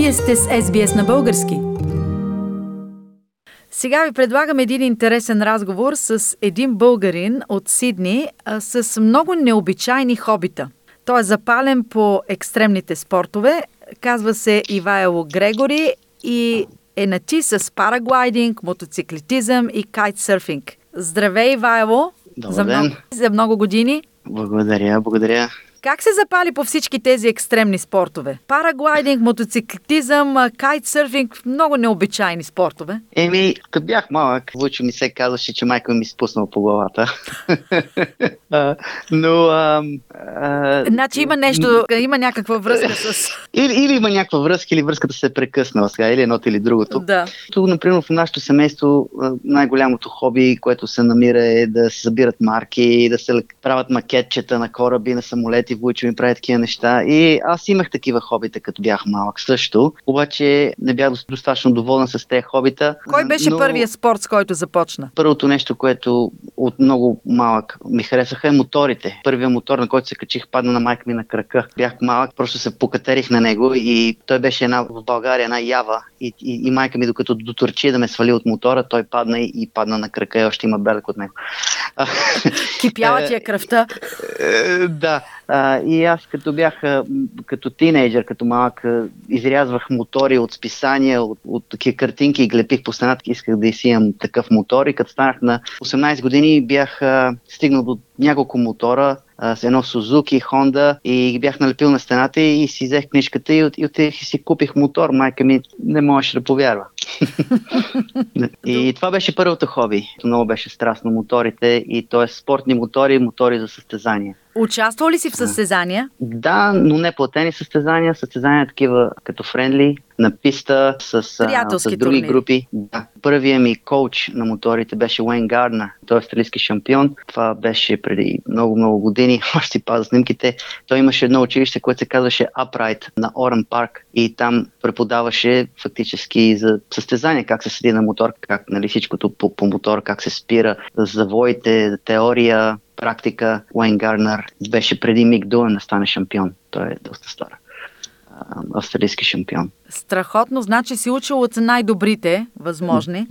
Вие сте с SBS на български. Сега ви предлагам един интересен разговор с един българин от Сидни с много необичайни хобита. Той е запален по екстремните спортове. Казва се Ивайло Грегори и е на ти с параглайдинг, мотоциклетизъм и кайтсърфинг. Здравей, Ивайло! Добър за, ден. много, за много години. Благодаря, благодаря. Как се запали по всички тези екстремни спортове? Параглайдинг, мотоциклетизъм, кайтсърфинг, много необичайни спортове. Еми, като бях малък, Вучо ми се казваше, че майка ми спуснал по главата. Но... А, а, Значи има нещо, има някаква връзка с... или, или има някаква връзка, или връзката се е прекъснала сега, или едното или другото. Да. Тук, например, в нашето семейство най-голямото хоби, което се намира е да се събират марки, да се правят макетчета на кораби, на самолети, Вучо ми прави такива неща. И аз имах такива хобита, като бях малък също. Обаче не бях дост- достатъчно доволен с тези хобита. Кой беше но... първият спорт, с който започна? Първото нещо, което от много малък ми харесаха е моторите. Първият мотор, на който се качих, падна на майка ми на крака. Бях малък, просто се покатерих на него и той беше една, в България една ява. И, и, и майка ми, докато дотурчи да ме свали от мотора, той падна и, и падна на крака и още има белек от него. Кипяла ти е кръвта. Е, да. И аз като бях като тинейджър, като малък, изрязвах мотори от списания, от, от такива картинки и глепих по стената, исках да си имам такъв мотор. И като станах на 18 години, бях стигнал до няколко мотора, а, с едно Сузуки, Honda и ги бях налепил на стената и си взех книжката и, от, и отидох и си купих мотор. Майка ми не можеше да повярва. и това беше първото хоби. Много беше страстно моторите и т.е. спортни мотори, мотори за състезания. Участвал ли си в състезания? Да, но не платени състезания, състезания такива като френдли, на писта, с, с други турнири. групи. Да. Първият ми коуч на моторите беше Уейн Гарднер, той е австралийски шампион. Това беше преди много-много години, още си пазя снимките. Той имаше едно училище, което се казваше Upright на Орен парк и там преподаваше фактически за състезания, как се седи на мотор, как нали, всичкото по, по мотор, как се спира, завоите, теория, практика. Уейн Гарнер беше преди Мик Дуен да стане шампион. Той е доста стар. Австралийски шампион. Страхотно, значи си учил от най-добрите възможни.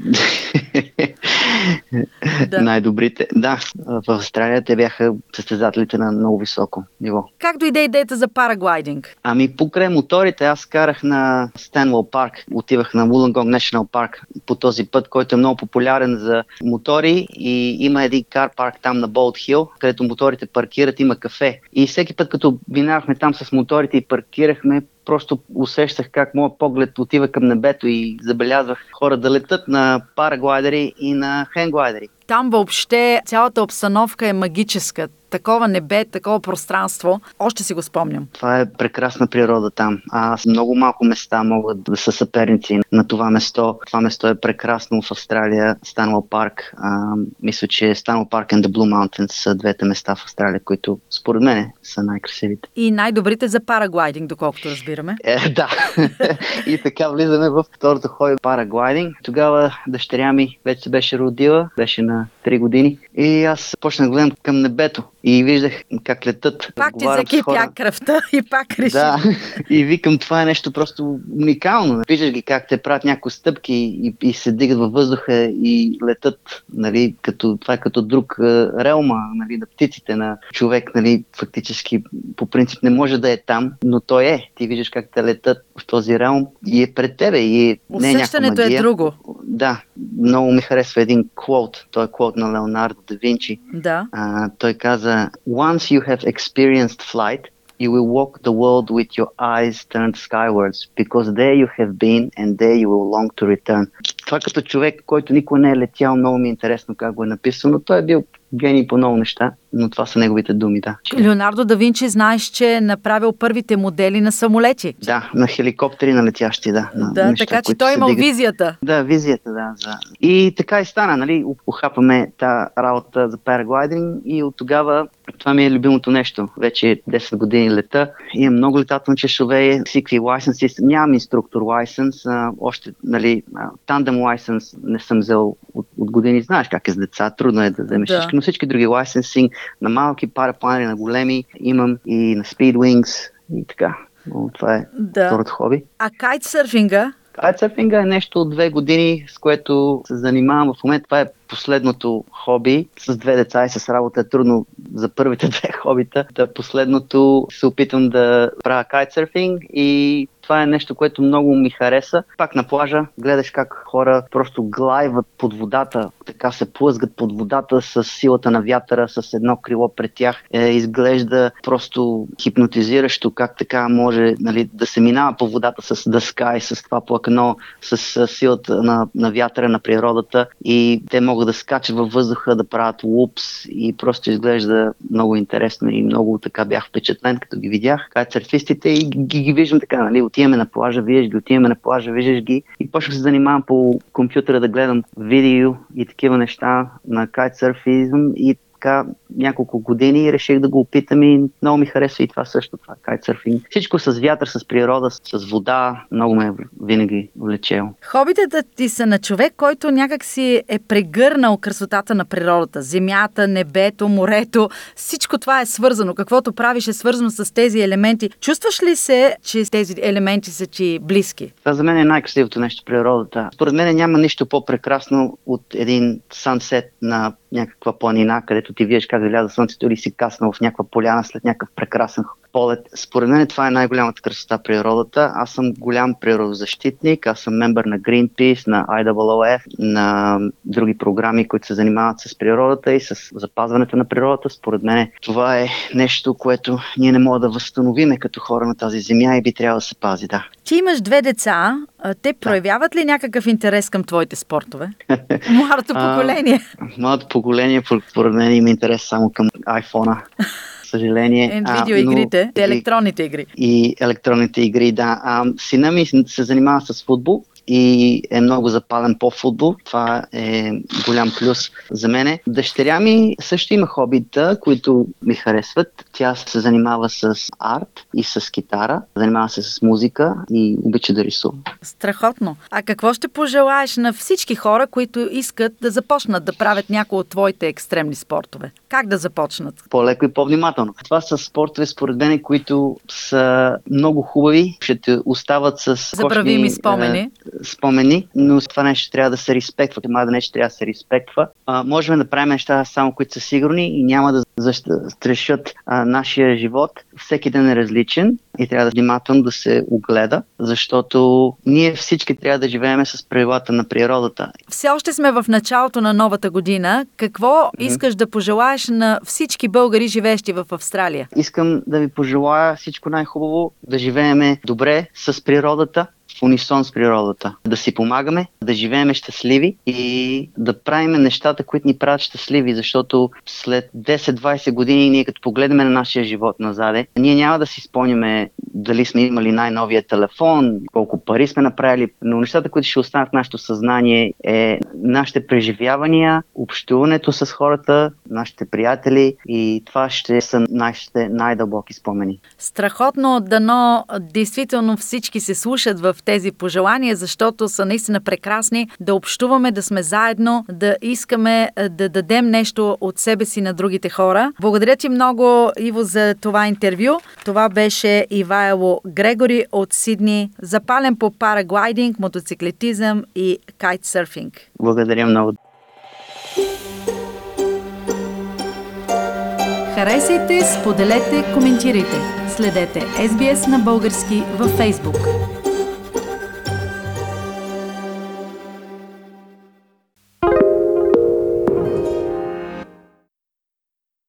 Да. Най-добрите. Да, в Австралия те бяха състезателите на много високо ниво. Как дойде идеята за параглайдинг? Ами покрай моторите аз карах на Стенвол парк, отивах на Wollongong National парк по този път, който е много популярен за мотори и има един кар парк там на Болт Хил, където моторите паркират, има кафе. И всеки път като минавахме там с моторите и паркирахме, просто усещах как моят поглед отива към небето и забелязвах хора да летат на параглайдери и на хенглайдери. Там въобще цялата обстановка е магическа. Такова небе, такова пространство. Още си го спомням. Това е прекрасна природа там. Аз много малко места могат да са съперници на това место. Това место е прекрасно в Австралия. Станвал парк. А, мисля, че Станвал парк and the Blue Mountains са двете места в Австралия, които според мен са най-красивите. И най-добрите за параглайдинг, доколкото разбираме. Е, да. и така влизаме в второто хоби параглайдинг. Тогава дъщеря ми вече се беше родила, беше на 3 години. И аз почнах да гледам към небето и виждах как летат. Пак ти закипя кръвта и пак реши. Да, и викам, това е нещо просто уникално. Виждаш ги как те правят някои стъпки и, и се дигат във въздуха и летат, нали, като, това е като друг релма нали, на птиците, на човек, нали, фактически по принцип не може да е там, но той е. Ти виждаш как те летат в този релм и е пред тебе и е, не е Усещането е друго. Да, много ми харесва един квот. Той е квот на Леонардо да Винчи. Да. А, той каза, once you have experienced flight, you will walk the world with your eyes turned skywards, because there you have been and there you will long to return. Това като човек, който никога не е летял, много ми е интересно как го е написано, но той е бил гений по много неща, но това са неговите думи, да. Леонардо да Винчи, знаеш, че е направил първите модели на самолети. Да, на хеликоптери на летящи, да. на Да, неща, така че той се имал дигат. визията. Да, визията, да. За... И така и стана, нали? Ухапаме тази работа за параглайдинг и от тогава това ми е любимото нещо. Вече 10 години лета. Имам много летателни часове, всикакви лайсенси. Нямам инструктор лайсенс, още, нали, а, лайсенс не съм взел от, от години. Знаеш как е с деца, трудно е да вземеш Да. всички, но всички други лайсенсинг на малки парапланери, на големи имам и на Speedwings и така. но това е Да. второто хоби. А кайтсърфинга? Кайтсърфинга е нещо от две години, с което се занимавам в момента. Това е последното хоби. С две деца и с работа е трудно за първите две хобита. Да последното се опитам да правя кайтсърфинг и това е нещо, което много ми хареса. Пак на плажа гледаш как хора просто глайват под водата, така се плъзгат под водата с силата на вятъра, с едно крило пред тях. Е, изглежда просто хипнотизиращо как така може нали, да се минава по водата с дъска и с това плакно, с, с силата на, на вятъра, на природата и те могат да скачат във въздуха, да правят лупс и просто изглежда много интересно и много така бях впечатлен, като ги видях. Кайтсърфистите и ги, ги виждам така, нали, отиваме на плажа, виждаш ги, отиваме на плажа, виждаш ги. И почнах се занимавам по компютъра да гледам видео и такива неща на кайтсърфизъм. И така няколко години и реших да го опитам и много ми харесва и това също, това кайтсърфинг. Всичко с вятър, с природа, с вода, много ме е винаги влечело. Хобитата ти са на човек, който някак си е прегърнал красотата на природата. Земята, небето, морето, всичко това е свързано. Каквото правиш е свързано с тези елементи. Чувстваш ли се, че тези елементи са ти близки? Това за мен е най-красивото нещо в природата. Според мен няма нищо по-прекрасно от един сансет на някаква планина, където ти виеш как заляза слънцето или си каснал в някаква поляна след някакъв прекрасен полет. Според мен това е най-голямата красота природата. Аз съм голям природозащитник, аз съм мембър на Greenpeace, на IWF, на други програми, които се занимават с природата и с запазването на природата. Според мен това е нещо, което ние не можем да възстановиме като хора на тази земя и би трябвало да се пази, да. Ти имаш две деца. Те проявяват ли някакъв интерес към твоите спортове? Младото поколение. Младото поколение, според мен, има интерес само към iPhone-а съжаление. Видеоигрите, но, електронните игри. И електронните игри, да. А, сина ми се занимава с футбол и е много запален по футбол. Това е голям плюс за мене. Дъщеря ми също има хобита, които ми харесват. Тя се занимава с арт и с китара, занимава се с музика и обича да рисува. Страхотно. А какво ще пожелаеш на всички хора, които искат да започнат да правят някои от твоите екстремни спортове? Как да започнат? По-леко и по-внимателно. Това са спортове, според мен, които са много хубави, ще те остават с Забравими спомени. Е, спомени, но това нещо трябва да се респектва. Това нещо трябва да се респектва. А, можем да правим неща само, които са сигурни и няма да застрашат а, нашия живот. Всеки ден е различен и трябва да внимателно да се огледа, защото ние всички трябва да живеем с правилата на природата. Все още сме в началото на новата година. Какво mm-hmm. искаш да пожелаеш на всички българи, живеещи в Австралия? Искам да ви пожелая всичко най-хубаво, да живееме добре с природата, унисон с природата. Да си помагаме, да живеем щастливи и да правим нещата, които ни правят щастливи, защото след 10-20 години ние като погледнем на нашия живот назаде, ние няма да си спомняме дали сме имали най-новия телефон, колко пари сме направили, но нещата, които ще останат в нашето съзнание е нашите преживявания, общуването с хората, нашите приятели и това ще са нашите най-дълбоки спомени. Страхотно, дано действително всички се слушат в тези пожелания, защото са наистина прекрасни да общуваме, да сме заедно, да искаме да дадем нещо от себе си на другите хора. Благодаря ти много, Иво, за това интервю. Това беше Ивайло Грегори от Сидни, запален по параглайдинг, мотоциклетизъм и кайтсърфинг. Благодаря много. Харесайте, споделете, коментирайте. Следете SBS на български във Facebook.